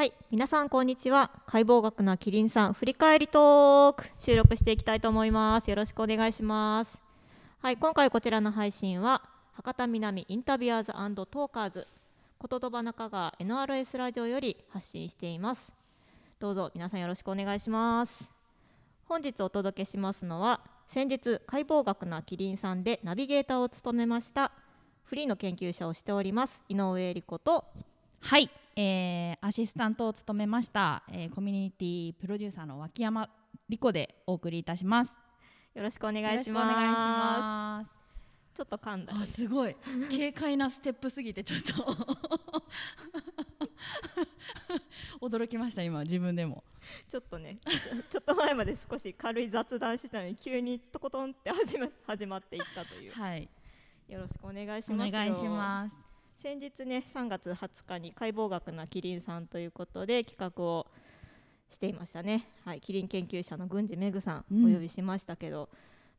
はい、皆さんこんにちは。解剖学なキリンさん振り返りトーク収録していきたいと思います。よろしくお願いします。はい、今回こちらの配信は博多南インタビュアーズトーカーズ言葉中川 NRS ラジオより発信しています。どうぞ皆さんよろしくお願いします。本日お届けしますのは先日解剖学なキリンさんでナビゲーターを務めましたフリーの研究者をしております井上恵理子とはい、えー、アシスタントを務めました、えー、コミュニティプロデューサーの脇山理子でお送りいたします。よろしくお願いします。ちょっと噛んだあ、すごい軽快なステップすぎてちょっと 驚きました今自分でも。ちょっとね ちょっと前まで少し軽い雑談してたのに急にとことんって始ま始まっていったというはい、よろしくお願いしおますよ願いします。先日ね3月20日に解剖学なキリンさんということで企画をしていましたねはいキリン研究者の郡司めぐさんうんお呼びしましたけど、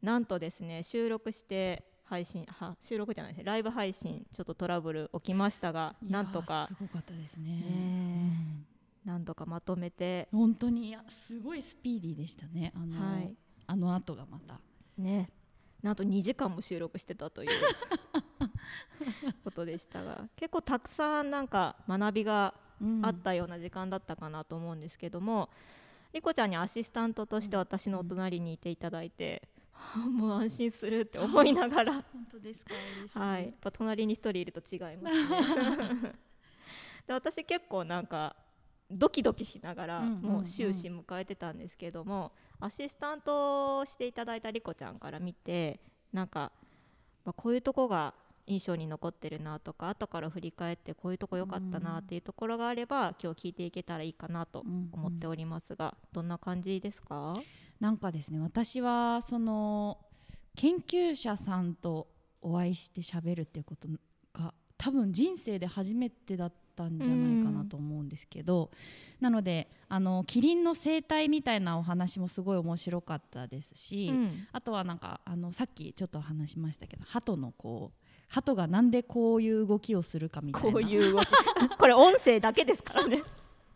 なんとですね収録して配信は収録じゃないですねライブ配信ちょっとトラブル起きましたがなんとかすごかったですね。ねなんとかまとめてうん本当にすごいスピーディーでしたね。あの、はいあの後がまた。ねなんと2時間も収録してたという ことでしたが結構たくさんなんか学びがうん。あったような時間だったかなと思うんですけども、リコちゃんにアシスタントとして私のお隣にいていただいて、は あもう安心するって思いながら、本当ですか？はい、やっぱ隣に1人いると違いますね。で私結構なんかドキドキしながらうんうんうんもう終始迎えてたんですけども、アシスタントをしていただいたリコちゃんから見てなんか、まあ、こういうとこが印象に残ってるなとか後から振り返ってこういうとこ良かったなっていうところがあれば、今日聞いていけたらいいかなと思っておりますが、どんな感じですか？なんかですね私はその研究者さんとお会いして喋るっていうことが多分人生で初めてだったんじゃないかなと思うんですけど、なのであのキリンの生態みたいなお話もすごい面白かったですし、うん。あとはなんかあのさっきちょっと話しましたけど鳩のこう鳩がなんでこういう動きをするかみたいな。こういう動き。これ音声だけですからね。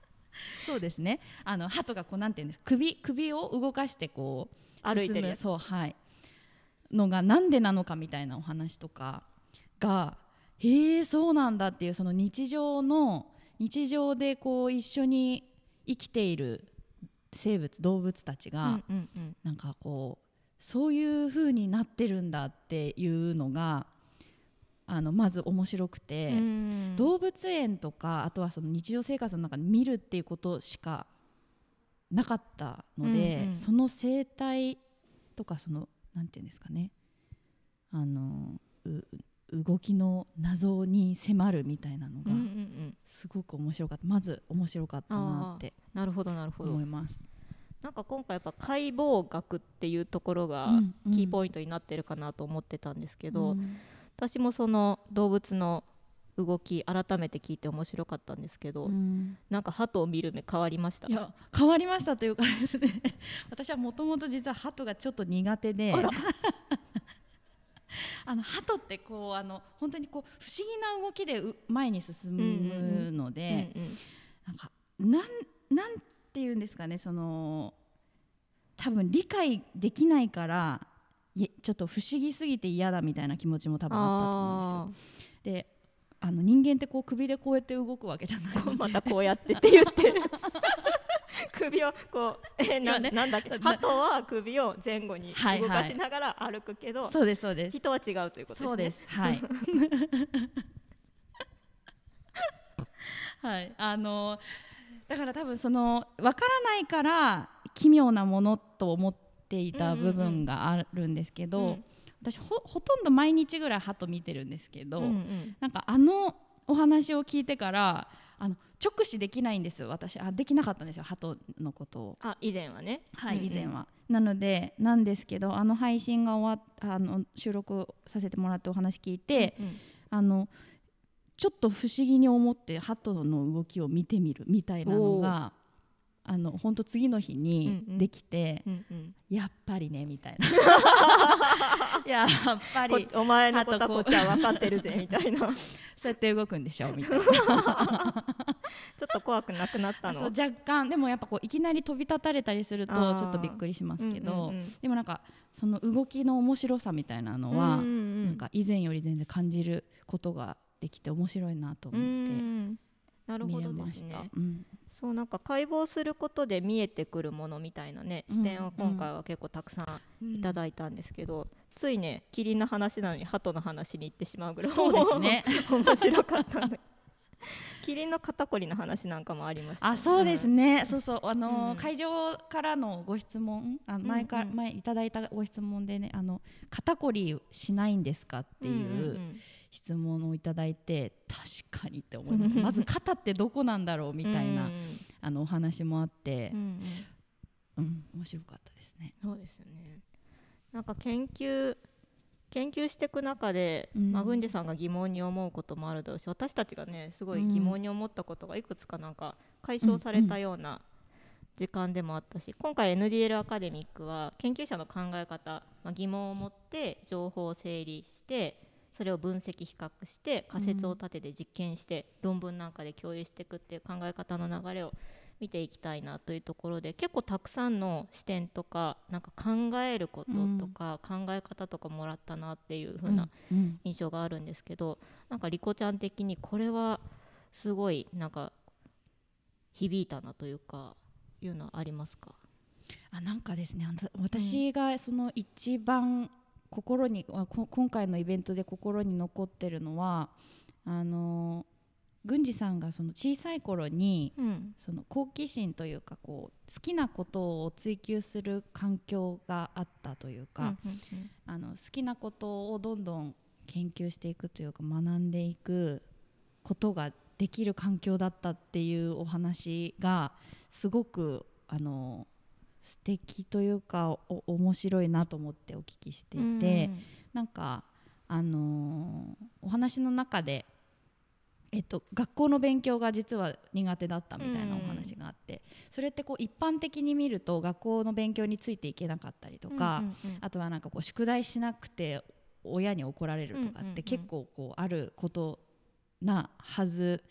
そうですね。あの鳩がこうなんていうんです。首首を動かしてこう歩いてるそうはい。のがなんでなのかみたいなお話とかがへえそうなんだっていうその日常の日常でこう一緒に生きている生物動物たちが、うなんかこうそういう風になってるんだっていうのがあのまず面白くて。うん。動物園とかあとはその日常生活の中で見るっていうことしかなかったので、うんうん。その生態とかそのなんていうんですかね。あのう動きの謎に迫るみたいなのがうんうんうん。すごく面白かった。まず面白かったなってなるほどなるほど。思います。なんか今回やっぱ解剖学っていうところがうんうん。キーポイントになってるかなと思ってたんですけど、うん私もその動物の動き改めて聞いて面白かったんですけど、うん。なんか鳩を見る目変わりました？いや変わりましたというかですね。私はもともと実は鳩がちょっと苦手で。あ の鳩ってこうあの本当にこう不思議な動きでう前に進むので、うんうんなんかなんなんていうんですかねその多分理解できないからいちょっと不思議すぎて嫌だみたいな気持ちも多分あったと思うんですよ。であの人間ってこう首でこうやって動くわけじゃない。またこうやってって言ってる。首をこうえな,、今ね。なんだっけ？な鳩は首を前後にはいはい。動かしながら歩くけど、そうですそうです。人は違うということですね。そうです。はい。はい。あのだから多分その分からないから奇妙なものと思っていた部分があるんですけど、うん。私ほほとんど毎日ぐらい鳩見てるんですけど、うんうん。なんかあのお話を聞いてからあの直視できないんです。よ私あできなかったんですよ鳩のことを。あ以前はね。はい、うんうん。以前は。なのでなんですけどあの配信が終わっあの収録させてもらってお話聞いて、うんうん。あのちょっと不思議に思って鳩の動きを見てみるみたいなのがあの本当次の日にできて、うんうん。やっぱりねみたいな。やっぱり。こお前のことはこっちは分かってるぜみたいな。ち ょそうやって動くんでしょみたいな。っとと怖くなくなったの？若干。でもやっぱこういきなり飛び立たれたりするとちょっとびっくりしますけど、うんうんうん。でもなんかその動きの面白さみたいなのは、うんうんうん。なんか以前より全然感じることができて面白いなとう思って。んなるほどでます。ねうん。そうなんか解剖することで見えてくるものみたいなね視点を今回は結構たくさんいただいたんですけど、ついねキリンの話なのに鳩の話に行ってしまうぐらいそうですね。面白かったんでキリンの肩こりの話なんかもありました。ね、あそうですね、ね、そうそう。あのーうん。会場からのご質問あの前か、うんうん。前いただいたご質問でねあの肩こりしないんですかっていう質問をいただいて確かにって思いました まず肩ってどこなんだろうみたいな、うんあのお話もあってうんう、ん。うん面白かったですね。そうですよね。なんか研究研究していく中で、うん。まあ、郡司さんが疑問に思うこともあるだろうし私たちがねすごい疑問に思ったことがいくつかなんか解消されたような時間でもあったし、今回 NDL アカデミックは研究者の考え方、まあ、疑問を持って情報を整理してそれを分析比較して仮説を立てて実験して、論文なんかで共有していくっていう考え方の流れを見ていきたいなというところで結構たくさんの視点とかなんか考えることとか、考え方とかもらったなっていう風な印象があるんですけど、なんかリコちゃん的にこれはすごいなんか響いたなというかいうのはありますか？あなんかですね私がその一番心に、今回のイベントで心に残ってるのはあの郡司さんがその小さい頃にうん。その好奇心というかこう好きなことを追求する環境があったというか、うんうん。あの好きなことをどんどん研究していくというか学んでいくことができる環境だったっていうお話がすごくあの素敵というかお面白いなと思ってお聞きしていて、なんかあのーお話の中で、えっと、学校の勉強が実は苦手だったみたいなお話があって、それってこう一般的に見ると学校の勉強についていけなかったりとか、うんうんうん。あとはなんかこう宿題しなくて親に怒られるとかうんうんうん。って結構こうあることなはず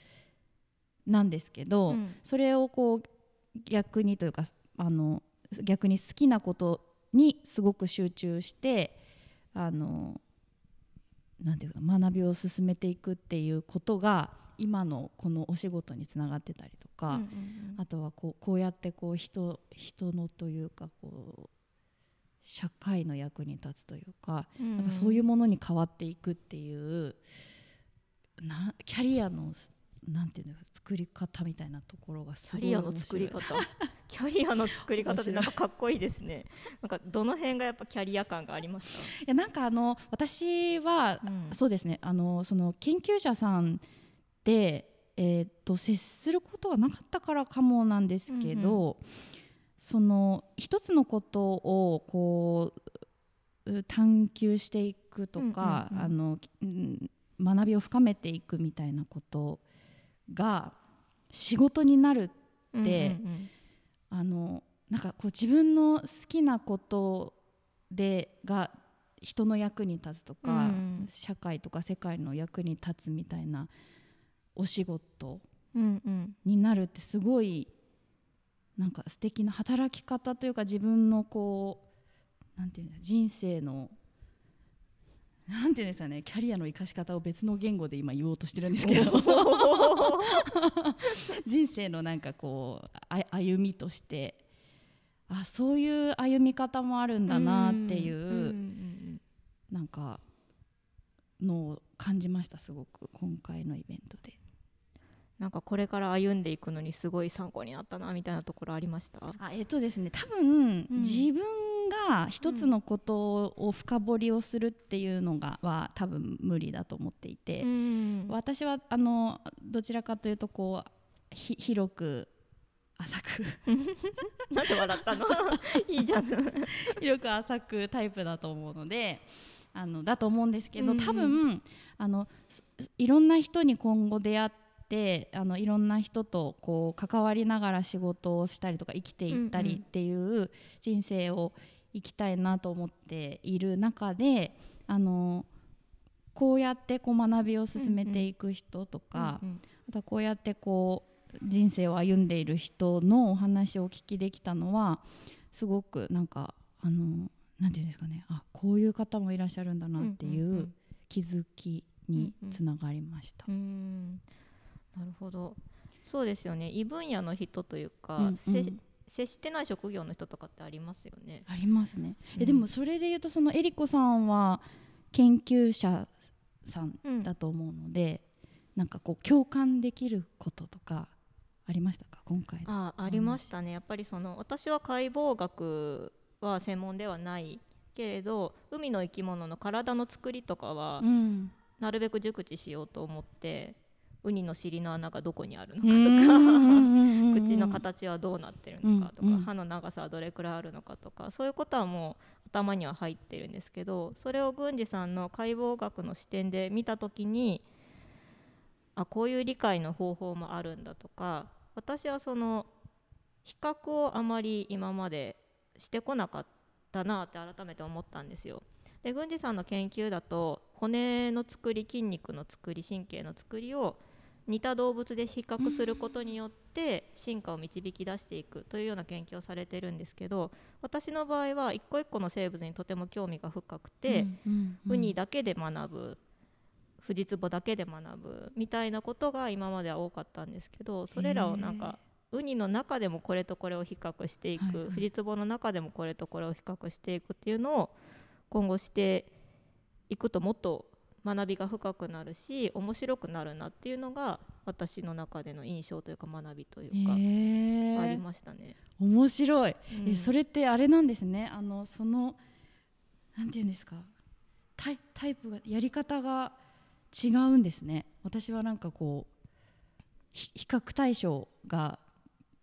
なんですけど、うん。それをこう逆にというかあの逆に好きなことにすごく集中してあのなんていうか学びを進めていくっていうことが今のこのお仕事につながってたりとか、うんうんうん。あとはこうこうやってこう人人のというかこう社会の役に立つというか,、うんなんかそういうものに変わっていくっていうなキャリアのなんていうの作り方みたいなところがすごいキャリアの作り面方？キャリアの作り方ってなんかかっこいいですね。なんかどの辺がやっぱキャリア感がありまし白いいやなんかあの私は、た、うん。そうですね。あのその研究者さんで、えー、と接することがなかったからかもなんですけど、その一つのことをこうう探求していくとか、うんうんうん。あのうん学びを深めていくみたいなことが仕事になるでうんうんあのなんかこう自分の好きなことでが人の役に立つとか、うん。社会とか世界の役に立つみたいなお仕事になるってすごいなんか素敵な働き方というか自分のこうなんていうんだ人生のなんていうんですかねキャリアの生かし方を別の言語で今言おうとしてるんですけど。人生のなんかこうあ歩みとしてあそういう歩み方もあるんだなっていう、んんん。なんかのを感じましたすごく今回のイベントで。なんかこれから歩んでいくのにすごい参考になったなみたいなところありました？あえっとですね多分、うん。自分が一つのことを深掘りをするっていうのがは多分無理だと思っていて、うん。私はあのどちらかというとこうひ広く浅く なんで笑ったの？いいじゃん。広く浅くタイプだと思うのであのだと思うんですけど、うん。うん多分あのすいろんな人に今後出会ってあのいろんな人とこう関わりながら仕事をしたりとか生きていったうんうんりっていう人生を生きたいなと思っている中であのこうやってこう学びを進めていく人とか、うんあとはこうやってこう人生を歩んでいる人のお話をお聞きできたのはすごくなんかあのなんていうんですかねあこういう方もいらっしゃるんだなっていんうんううん気づきにつながりました。うんなるほど。そうですよね。異分野の人というか、うんうん。せ接してない職業の人とかってありますよね。ありますね。うん。えでもそれで言うとそのえりこさんは研究者さんうん。だと思うので、なんかこう共感できることとかありましたか？今回。の。あありましたね。やっぱりその私は解剖学は専門ではないけれど海の生き物の体の作りとかはうん。なるべく熟知しようと思ってウニの尻の穴がどこにあるのうかとか。ん。口の形はどうなってるのかとか、うん。うん。歯の長さはどれくらいあるのかとか。そういうことはもう頭には入ってるんですけど。それを郡司さんの解剖学の視点で見た時にあこういう理解の方法もあるんだとか。私はその比較をあまり今までしてこなかったなって改めて思ったんですよ。で郡司さんの研究だと骨の作り筋肉の作り神経の作りを似た動物で比較することによって進化を導き出していくというような研究をされてるんですけど私の場合は一個一個の生物にとても興味が深くて、ウニだけで学ぶフジツボだけで学ぶみたいなことが今までは多かったんですけどそれらをなんかウニの中でもこれとこれを比較していく、フジツボの中でもこれとこれを比較していくっていうのを今後していくともっと学びが深くなるし面白くなるなっていうのが私の中での印象というか学びというか、へー。ありましたね。面白い、うん。えそれってあれなんですね。あのそのなんていうんですか。タイタイプがやり方が違うんですね。私はなんかこうひ比較対象が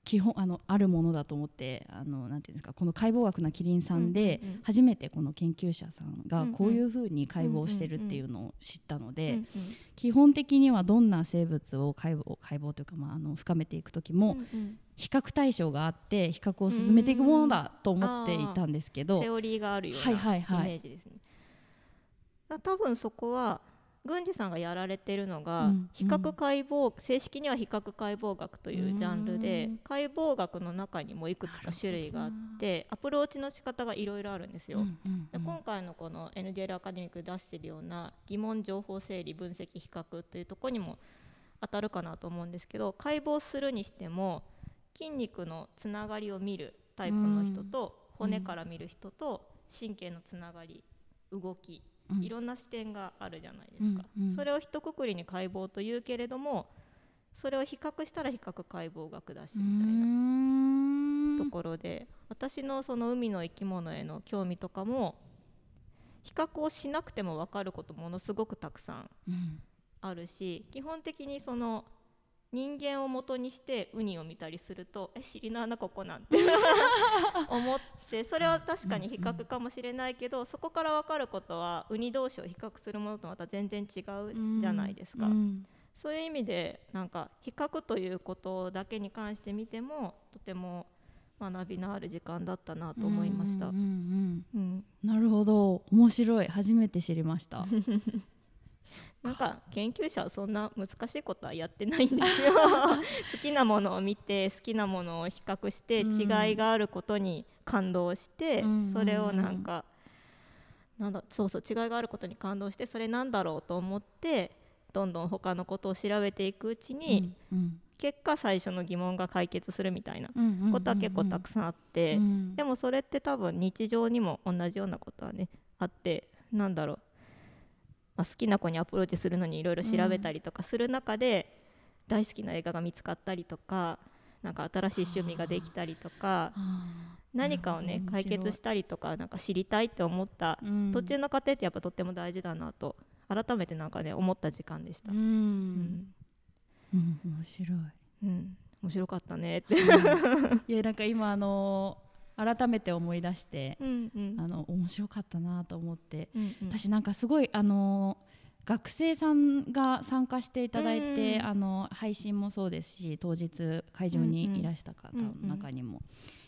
基本あのあるものだと思ってあのなんていうんですかこの解剖学なキリンさんでうんうんうん。初めてこの研究者さんがこういうふうに解剖してるっていうのを知ったので、うんうん基本的にはどんな生物を解剖解剖というか、まあ、あの深めていく時も、うんうん。比較対象があって比較を進めていくものだと思っていたんですけどセオリーがあるようはいなイはいはい。メージですね。だ多分そこは郡司さんがやられてるのが、うん比較解剖正式には比較解剖学というジャンルでうん。解剖学の中にもいくつか種類があってアプローチの仕方がいろいろあるんですよ。うんうんうん。で今回のこの NDL アカデミックで出してるような疑問情報整理分析比較というところにも当たるかなと思うんですけど解剖するにしても筋肉のつながりを見るタイプの人と、骨から見る人と神経のつながり動きうんいろんな視点があるじゃないですか、うんうん。それを一括りに解剖というけれどもそれを比較したら比較解剖学だしうみたいなところで私のその海の生き物への興味とかも比較をしなくても分かることものすごくたくさん。あるし基本的にその人間を元にしてウニを見たりすると え尻の穴ここなんて 思ってそれは確かに比較かもしれないけどそこから分かることはウニ同士を比較するものとまた全然違うじゃないですか。うんそういう意味でなんか比較ということだけに関して見てもとても学びのある時間だったなと思いました。うんうんうん、うん。なるほど。面白い。初めて知りました なんか研究者はそんな難しいことはやってないんですよ。好きなものを見て好きなものを比較してうん。違いがあることに感動して、うんそれをなんか、なんだそうそう違いがあることに感動してそれなんだろうと思ってどんどん他のことを調べていくうちに、うん結果最初の疑問が解決するみたいなことは結構たくさんあって、うん。でもそれって多分日常にも同じようなことはねあってなんだろう、まあ、好きな子にアプローチするのにいろいろ調べたりとかする中で、大好きな映画が見つかったりとかなんか新しい趣味ができたりとか何かをね解決したりとかなんか知りたいって思ったうん。途中の過程ってやっぱとっても大事だなと改めてなんかね思った時間でした。ううん。んうん面白い。うん。面白かったねって。いやなんか今あの改めて思い出してうんうん。あの面白かったなと思って。うんうん。私なんかすごいあの学生さんが参加していただいて、うんあの配信もそうですし当日会場にいらした方の中にも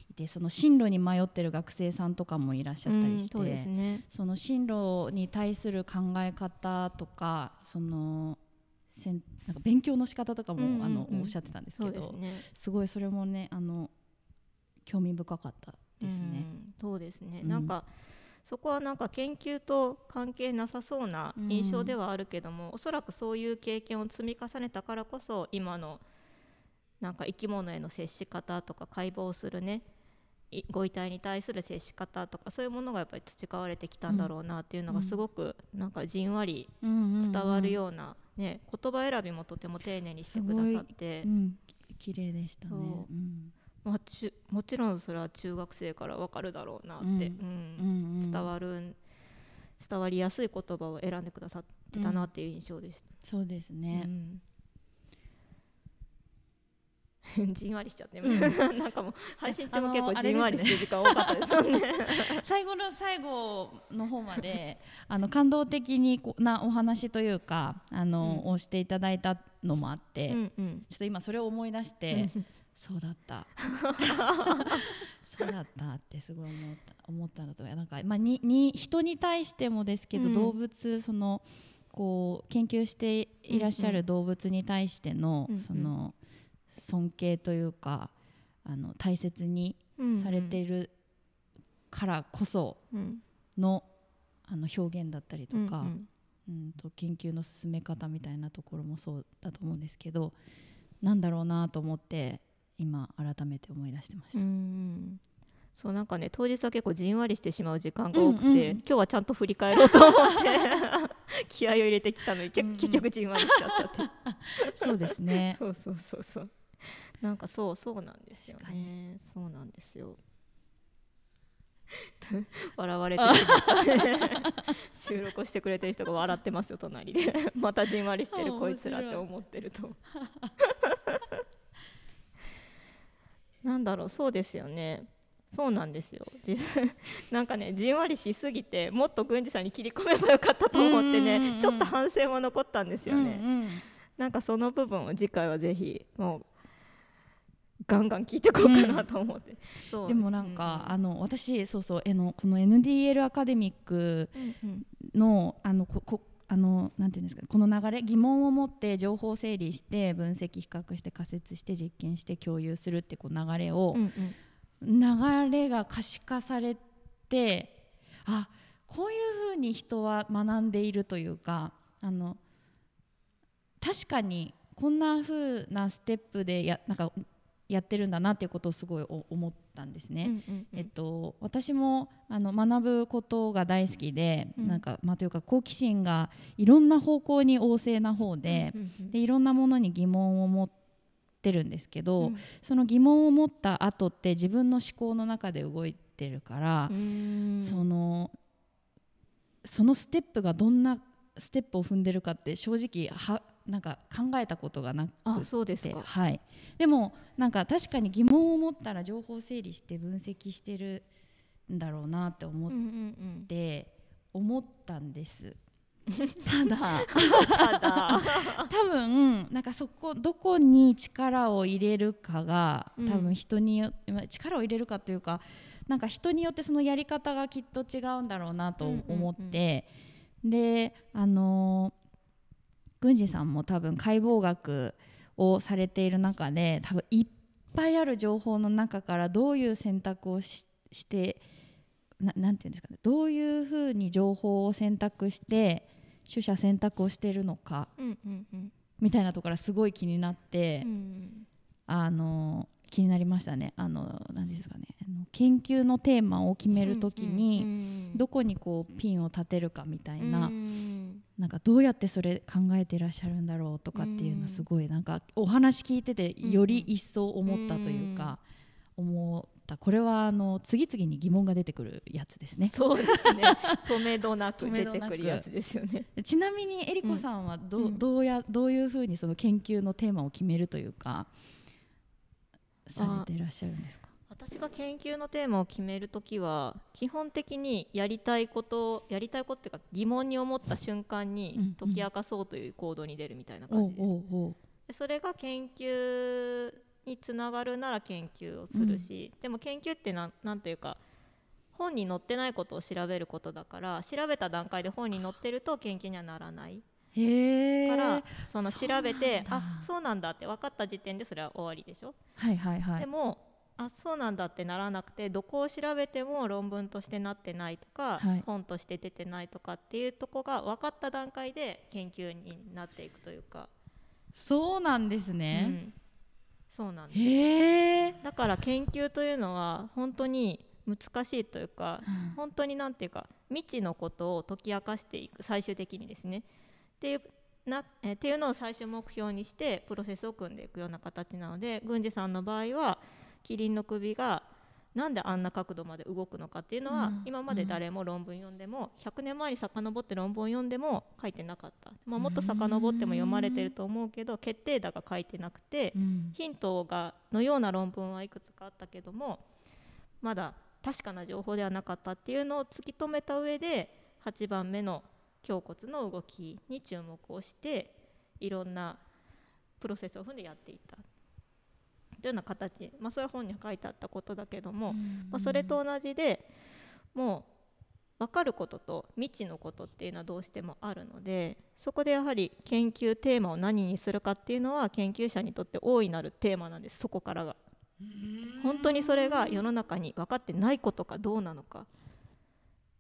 いて、その進路に迷ってる学生さんとかもいらっしゃったりして、うんそね。その進路に対する考え方とかそのせんなんか勉強の仕方とかも、うんうんうん。あのおっしゃってたんですけどすね。すごいそれもねあの興味深かったですね。うんそうですね、うん。なんかそこはなんか研究と関係なさそうな印象ではあるけども、おそらくそういう経験を積み重ねたからこそ今のなんか生き物への接し方とか解剖するねいご遺体に対する接し方とかそういうものがやっぱり培われてきたんだろうなっていうのがすごくなんかじんわり伝わるような、ね、言葉選びもとても丁寧にしてくださってう、ん、綺麗でしたね。まあ、ちゅもちろんそれは中学生からわかるだろうなって、うん。うん。うんうん。伝わる伝わりやすい言葉を選んでくださってたなっていう印象でした。そうですね。うん。じんわりしちゃって、うん。なんかもう配信中も結構じんわりしてる時間多かったですよね。最後の最後の方まであの感動的にこうなお話というかあの、うん。をしていただいたのもあって、うんうん。ちょっと今それを思い出して、そうだった。そうだったってすごい思った思ったのとなんか、まあ、にに人に対してもですけど、うん。動物そのこう研究していらっしゃうんうんる動物に対しての、うん。うんその尊敬というかあの大切にうんされているからこそうん。の,、あの表現だったりとか、うん。うんと研究の進め方みたいなところもそうだと思うんですけどなんだろうなと思って今改めて思い出してました。うそうなんかね当日は結構じんわりしてしまう時間が多くて、うんうん今日はちゃんと振り返ろうと思って 気合を入れてきたのに、けうんうん結局じんわりしちゃったって そうですね そうそうそうそう。なんかそうそうなんですよね。そうなんですよ。笑われてしまった収録をしてくれてる人が笑ってますよ隣でまたじんわりしてるあこいつらって思ってるとなんだろうそうですよね。そうなんですよ。実際 なんかねじんわりしすぎてもっと郡司さんに切り込めばよかったと思ってうんうんうんうん。ねちょっと反省も残ったんですよね、うんうんなんかその部分を次回はぜひもうガンガン聞いていこうかなと思って、そう。でもなんか、うあの私そうそうあのこの NDL アカデミックうんうん。のあのここあのなんていうんですかこの流れ疑問を持って情報を整理して分析比較して仮説して実験して共有するってこう流れを、うんうん。流れが可視化されてあこういうふうに人は学んでいるというかあの確かにこんな風なステップでやなんかやってるんだなっていうことをすごいお思ったんですね。うんうんうん。えっと、私もあの学ぶことが大好きで、うん。なんかまあ、というか好奇心がいろんな方向に旺盛な方で,、うんうんでいろんなものに疑問を持ってるんですけど、うん。その疑問を持った後って自分の思考の中で動いてるから、うん。そのそのステップがどんなステップを踏んでるかって正直はなんか考えたことがなくあそうですてか。はい、でもなんか確かに疑問を持ったら情報整理して分析してるんだろうなって思っうんうんて、思ったんです。ただ。多分なんかそこどこに力を入れるかがうん。多分人によまあ力を入れるかというかなんか人によってそのやり方がきっと違うんだろうなと思って、であの郡司さんも多分解剖学をされている中で多分いっぱいある情報の中からどういう選択をししてななんていうんですかねどういうふうに情報を選択して取捨選択をしているのかうんうんうん。みたいなところがすごい気になって、うんあの気になりましたね。あの何ですかね研究のテーマを決めるときに、にどこにこうピンを立てるかみたいな、うんなんかどうやってそれ考えていらっしゃるんだろうとかっていうのすごいなんかお話聞いててより一層思ったというか、思った。これはあの次々に疑問が出てくるやつですね。そうですね。止めどなく出てくるやつですよね。ちなみにえりこさんはど,、ううん。どうやどういうふうにその研究のテーマを決めるというかされていらっしゃるんですか？私が研究のテーマを決めるときは基本的にやりたいことやりたいことっていうか疑問に思った瞬間うんうん。に解き明かそうという行動に出るみたいな感じです。でそれが研究につながるなら研究をするし、でも研究ってなんなんというか本に載ってないことを調べることだから調べた段階で本に載ってると研究にはならない。からその調べてあそうなんだって分かった時点でそれは終わりでしょ、はいはいはい。でもあそうなんだってならなくてどこを調べても論文としてなってないとか、はい。本として出てないとかっていうとこが分かった段階で研究になっていくというか、そうなんですうね、ん、そうなんです。だから研究というのは本当に難しいというか本当になんていうか未知のことを解き明かしていく最終的にですね。っていうなえーっていうのを最終目標にしてプロセスを組んでいくような形なので郡司さんの場合はキリンの首がなんであんな角度まで動くのかっていうのは、うん。今まで誰も論文読んでも100年前に遡って論文を読んでも書いてなかった、まあ、もっと遡っても読まれてると思うけど決定打が書いてなくて、うん。ヒントがのような論文はいくつかあったけどもまだ確かな情報ではなかったっていうのを突き止めた上で8番目の胸骨の動きに注目をしていろんなプロセスを踏んでやっていったというような形、まあ、それは本に書いてあったことだけども、まあ、それと同じでもう分かることと未知のことっていうのはどうしてもあるのでそこでやはり研究テーマを何にするかっていうのは研究者にとって大いなるテーマなんですそこからが。本当にそれが世の中に分かってないことかどうなのか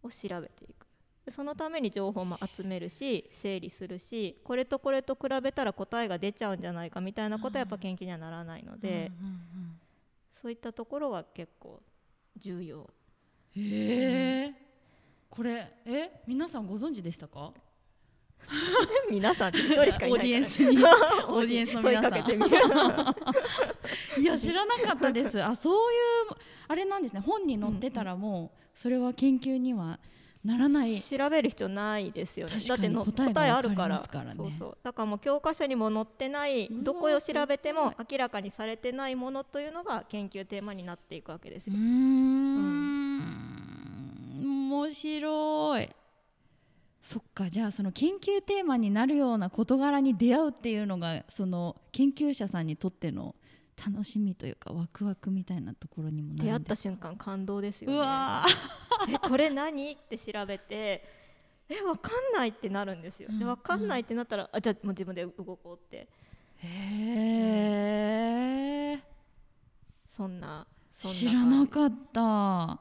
を調べていく。でそのために情報も集めるし整理するしこれとこれと比べたら答えが出ちゃうんじゃないかみたいなことはやっぱ研究にはならないので、うんうんそういったところが結構重要。うんへえこれえ皆さんご存知でしたか？皆さん一人しかいないオーディエンスに。オーディエンスの皆さん。問いや知らなかったです。あそういうあれなんですね。本に載ってたらもうそれは研究にはならない。調べる必要ないですよね。だっての答えあるから。からね。そうそう。だからもう教科書にも載ってないどこを調べてもす。明らかにされてないものというのが研究テーマになっていくわけですよ、うーん。面白い。そっかじゃあその研究テーマになるような事柄に出会うっていうのがその研究者さんにとっての楽しみというかワクワクみたいなところにも出会った瞬間感動ですよね。うわ えこれ何？って調べて。えわかんないってなるんですよ、うん。でわかんないってなったら、あじゃあもう自分で動こうって。ーへえそんなそんな知らなかった。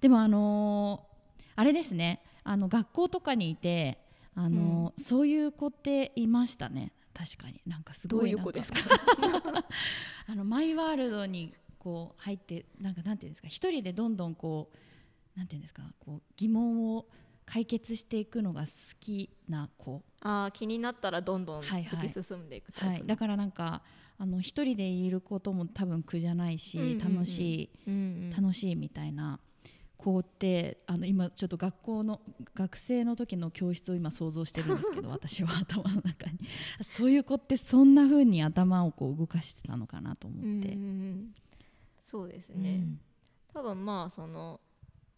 でもあのーあれですね。あの学校とかにいてあのーそういう子っていましたね確かに。なんかすどごいなんうですか？あのマイワールドにこう入ってなんかなんていうんですか？一人でどんどんこうなんていうんですか？こう疑問を解決していくのが好きな子、あー気になったらどんどんはいはい突き進んでいくタイプの、はい、だからなんかあの一人でいることも多分苦じゃないし、楽しい。うんうん。楽しいみたいな子ってあの今ちょっと学校の学生の時の教室を今想像してるんですけど 私は頭の中に。そういう子ってそんな風に頭をこう動かしてたのかなと思って、うんうんうん。そうですね、多分まあその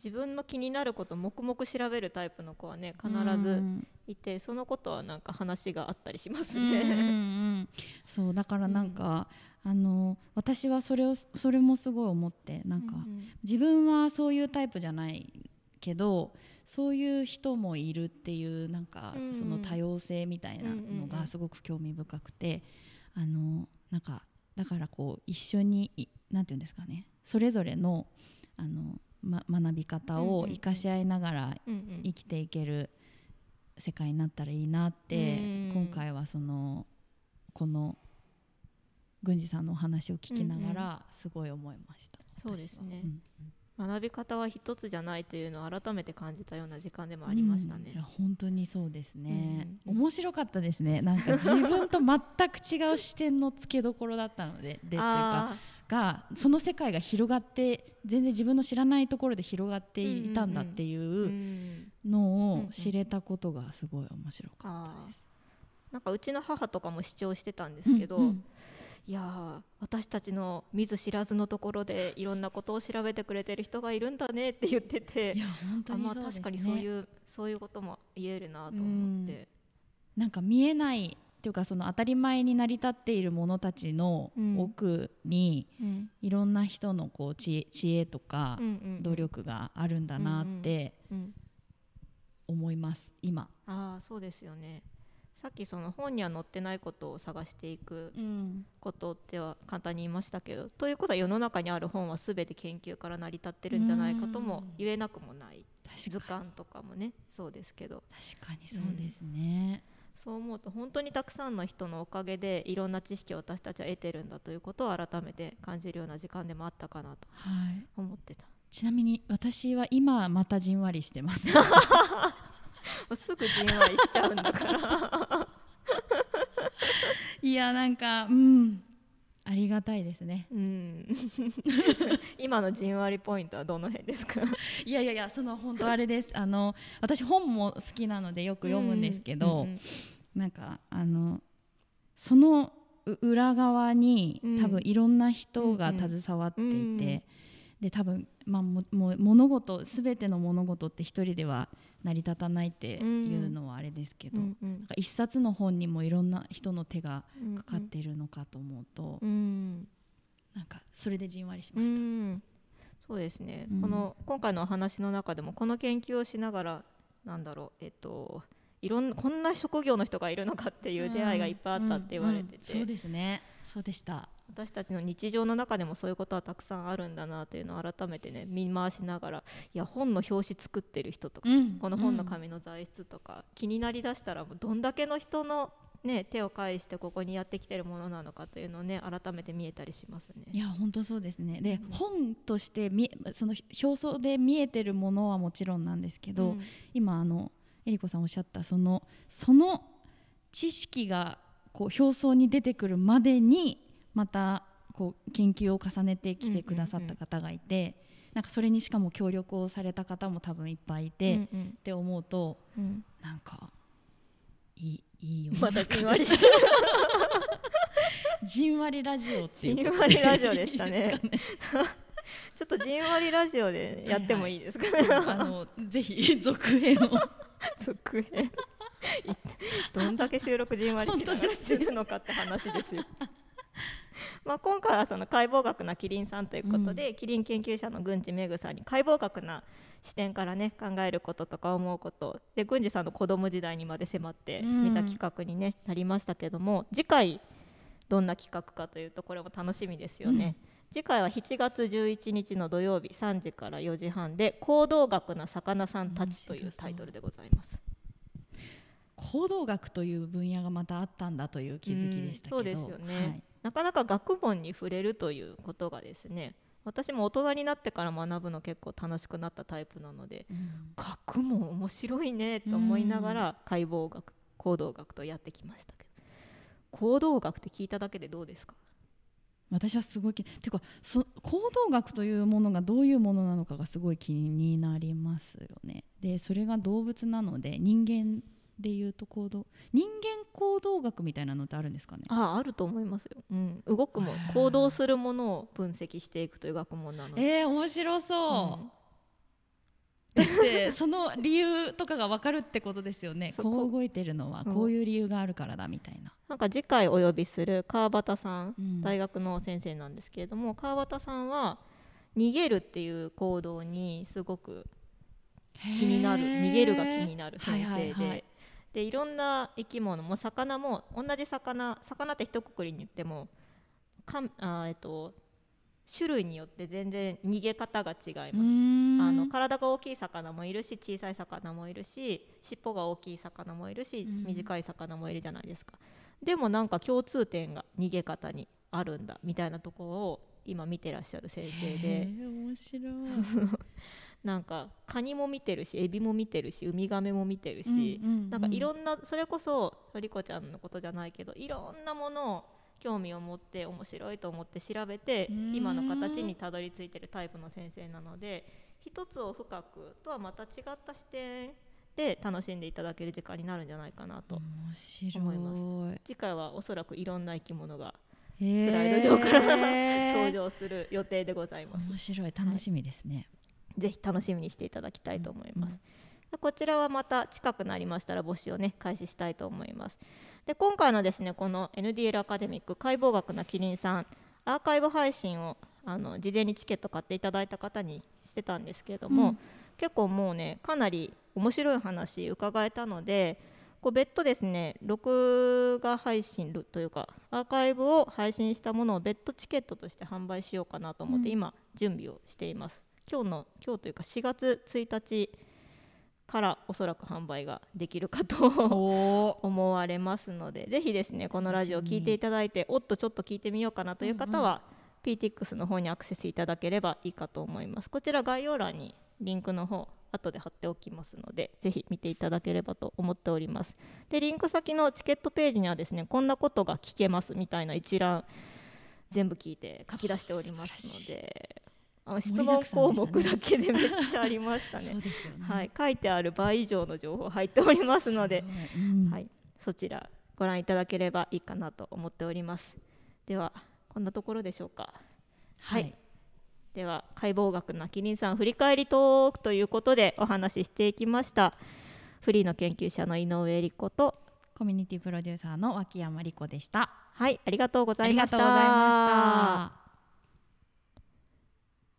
自分の気になることを黙々調べるタイプの子はね必ずいて、そのことはなんか話があったりしますうんうんうんうね。ん。そうだからなんか、あの私はそれをそれもすごい思ってなんか、うん自分はそういうタイプじゃないけどそういう人もいるっていうなんか、うんうん。その多様性みたいなのうんうんうん。がすごく興味深くて、あのなんかだからこう一緒にいなんていうんですかね。それぞれのあの、ま、学び方をうんうんうん。生かし合いながらうんうん。生きていける世界になったらいいなって、うん今回はそのこの郡司さんのお話を聞きながらすごい思いました。そうですね。私は。うん学び方は一つじゃないというのを改めて感じたような時間でもありましたね。うん。本当にそうですね、うん面白かったですね。なんか自分と全く違う視点のつけどころだったので でというかあがその世界が広がって全然自分の知らないところで広がっていたんだってーいううんのうんうん。を知れたことがすごい面白かったあです。ー。なんかうちの母とかも主張してたんですけど、うんうん。いやー私たちの見ず知らずのところでいろんなことを調べてくれてる人がいるんだねって言ってていや本当あまあにそうですね。確かにそういうそういうことも言えるなと思って、なんか見えないっていうかその当たり前に成り立っているものたちのうん。奥にうん。いろんな人のこう知恵とかうんうん努力があるんだなってうん思います今。ああそうですよね。さっきその本には載ってないことを探していくうん。ことっては簡単に言いましたけどということは世の中にある本は全て研究から成り立ってるんじゃないかとも言えなくもない。図鑑とかもねそうですけど。確かにそうですね、そう思うと本当にたくさんの人のおかげでいろんな知識を私たちは得てるんだということを改めて感じるような時間でもあったかなとはい。思ってた。ちなみに私は今またじんわりしてます。もうすぐじんわりしちゃうんだから。いやなんかうんありがたいですね。うん。今のじんわりポイントはどの辺ですか？いやいやいやその本当あれです。あの私本も好きなのでよく読むんですけど、うんうんなんかあのそのう裏側にうん。多分いろんな人が携わっていて、うんで多分、まあ、ももう物事全ての物事って一人では成り立たないっていうのはあれですけど、うんうん。なんか一冊の本にもいろんな人の手がうんかかっているのかと思うと、うん。なんかそれでじんわりしうました。ん。そうですね、うん。この今回のお話の中でもこの研究をしながらなんだろう。えっといろんなこんな職業の人がいるのかっていう出会いがいっぱいあったって言われてて、うんうんそうですね。そうでした。私たちの日常の中でもそういうことはたくさんあるんだなというのを改めてね見回しながらいや本の表紙作ってる人とか、うん。この本の紙の材質とか、気になりだしたらもうどんだけの人の、ね、手を介してここにやってきてるものなのかというのをね改めて見えたりしますね。いや本当そうですね。で、うん。本としてみその表層で見えてるものはもちろんなんですけど、うん。今あのえりこさんおっしゃったそのその知識がこう表層に出てくるまでにまたこう研究を重ねてきてくださった方がいて、なんかそれにしかも協力をされた方も多分いっぱいいて、っうんうん。て思うとうん。なんかいいいいよまたじんわりしてる じんわりラジオっていう。じんわりラジオでしたね。いいです ちょっとじんわりラジオでやってもいいですかね、かねあのぜひ続編を続編。いどんだけ収録じんわりしながらしてるのかって話ですよ。まあ今回はその解剖学なキリンさんということで、キリン研究者の郡司めぐさんに解剖学な視点からね考えることとか思うこと。で郡司さんの子供時代にまで迫ってうん。見た企画に、ねなりましたけども次回どんな企画かというとこれも楽しみですよね。次回は7月11日の土曜日3時から4時半で「行動学な魚さんたち」というタイトルでございます。行動学という分野がまたあったんだという気づきでしたそうですよね。はい。なかなか学問に触れるということがですね私も大人になってから学ぶの結構楽しくなったタイプなのでうん。学問面白いねと思いながら解剖学行動学とやってきましたけど。行動学って聞いただけでどうですか？私はすごい気ていうかそ行動学というものがどういうものなのかがすごい気になりますよね。でそれが動物なので人間でいうと行動人間行動学みたいなのってあるんですかね？あああると思いますよ、うん、動くも行動するものを分析していくという学問なので、えー、面白そう、うんだって その理由とかが分かるってことですよね。こう動いてるのはうん。こういう理由があるからだみたいな、なんか次回お呼びする川端さんうん。大学の先生なんですけれども川端さんは逃げるっていう行動にすごく気になる。逃げるが気になる先生で、はいはいはい。でいろんな生き物も魚も同じ魚魚って一括りに言ってもかんあー、えっと、種類によって全然逃げ方が違います。あの体が大きい魚もいるし小さい魚もいるし尻尾が大きい魚もいるしうん。短い魚もいるじゃないですか、でもなんか共通点が逃げ方にあるんだみたいなところを今見てらっしゃる先生へでー面白い。なんかカニも見てるしエビも見てるしウミガメも見てるし、うんうんうん。なんかいろんなそれこそリコちゃんのことじゃないけどいろんなものを興味を持って面白いと思って調べてうん。今の形にたどり着いてるタイプの先生なので一つを深くとはまた違った視点で楽しんでいただける時間になるんじゃないかなと、面白い。思い次回はおそらくいろんな生き物がスライド上から 登場する予定でございます。面白い。楽しみですね、ぜひ楽しみにしていただきたいと思います。うん。こちらはまた近くなりましたら募集をね開始したいと思います。で今回のですねこの NDL アカデミック解剖学なキリンさんアーカイブ配信をあの事前にチケット買っていただいた方にしてたんですけれども、うん。結構もうねかなり面白い話伺えたのでこう別途ですね録画配信というかアーカイブを配信したものを別途チケットとして販売しようかなと思って、うん。今準備をしています。今日の今日というか4月1日からおそらく販売ができるかとお 思われますのでぜひですねこのラジオを聞いていただいておっとちょっと聞いてみようかなという方は、PTX の方にアクセスいただければいいかと思います。こちら概要欄にリンクの方後で貼っておきますのでぜひ見ていただければと思っております。でリンク先のチケットページにはですねこんなことが聞けますみたいな一覧全部聞いて書き出しておりますのであの質問項目だけでめっちゃありました ね。はい、書いてある倍以上の情報入っておりますので、うん。はい、そちらご覧いただければいいかなと思っております。ではこんなところでしょうか。はい。では解剖学なキリンさん振り返りトークということでお話ししていきました。フリーの研究者の井上理子と。コミュニティプロデューサーの脇山理子でした。はい。ありがとうございました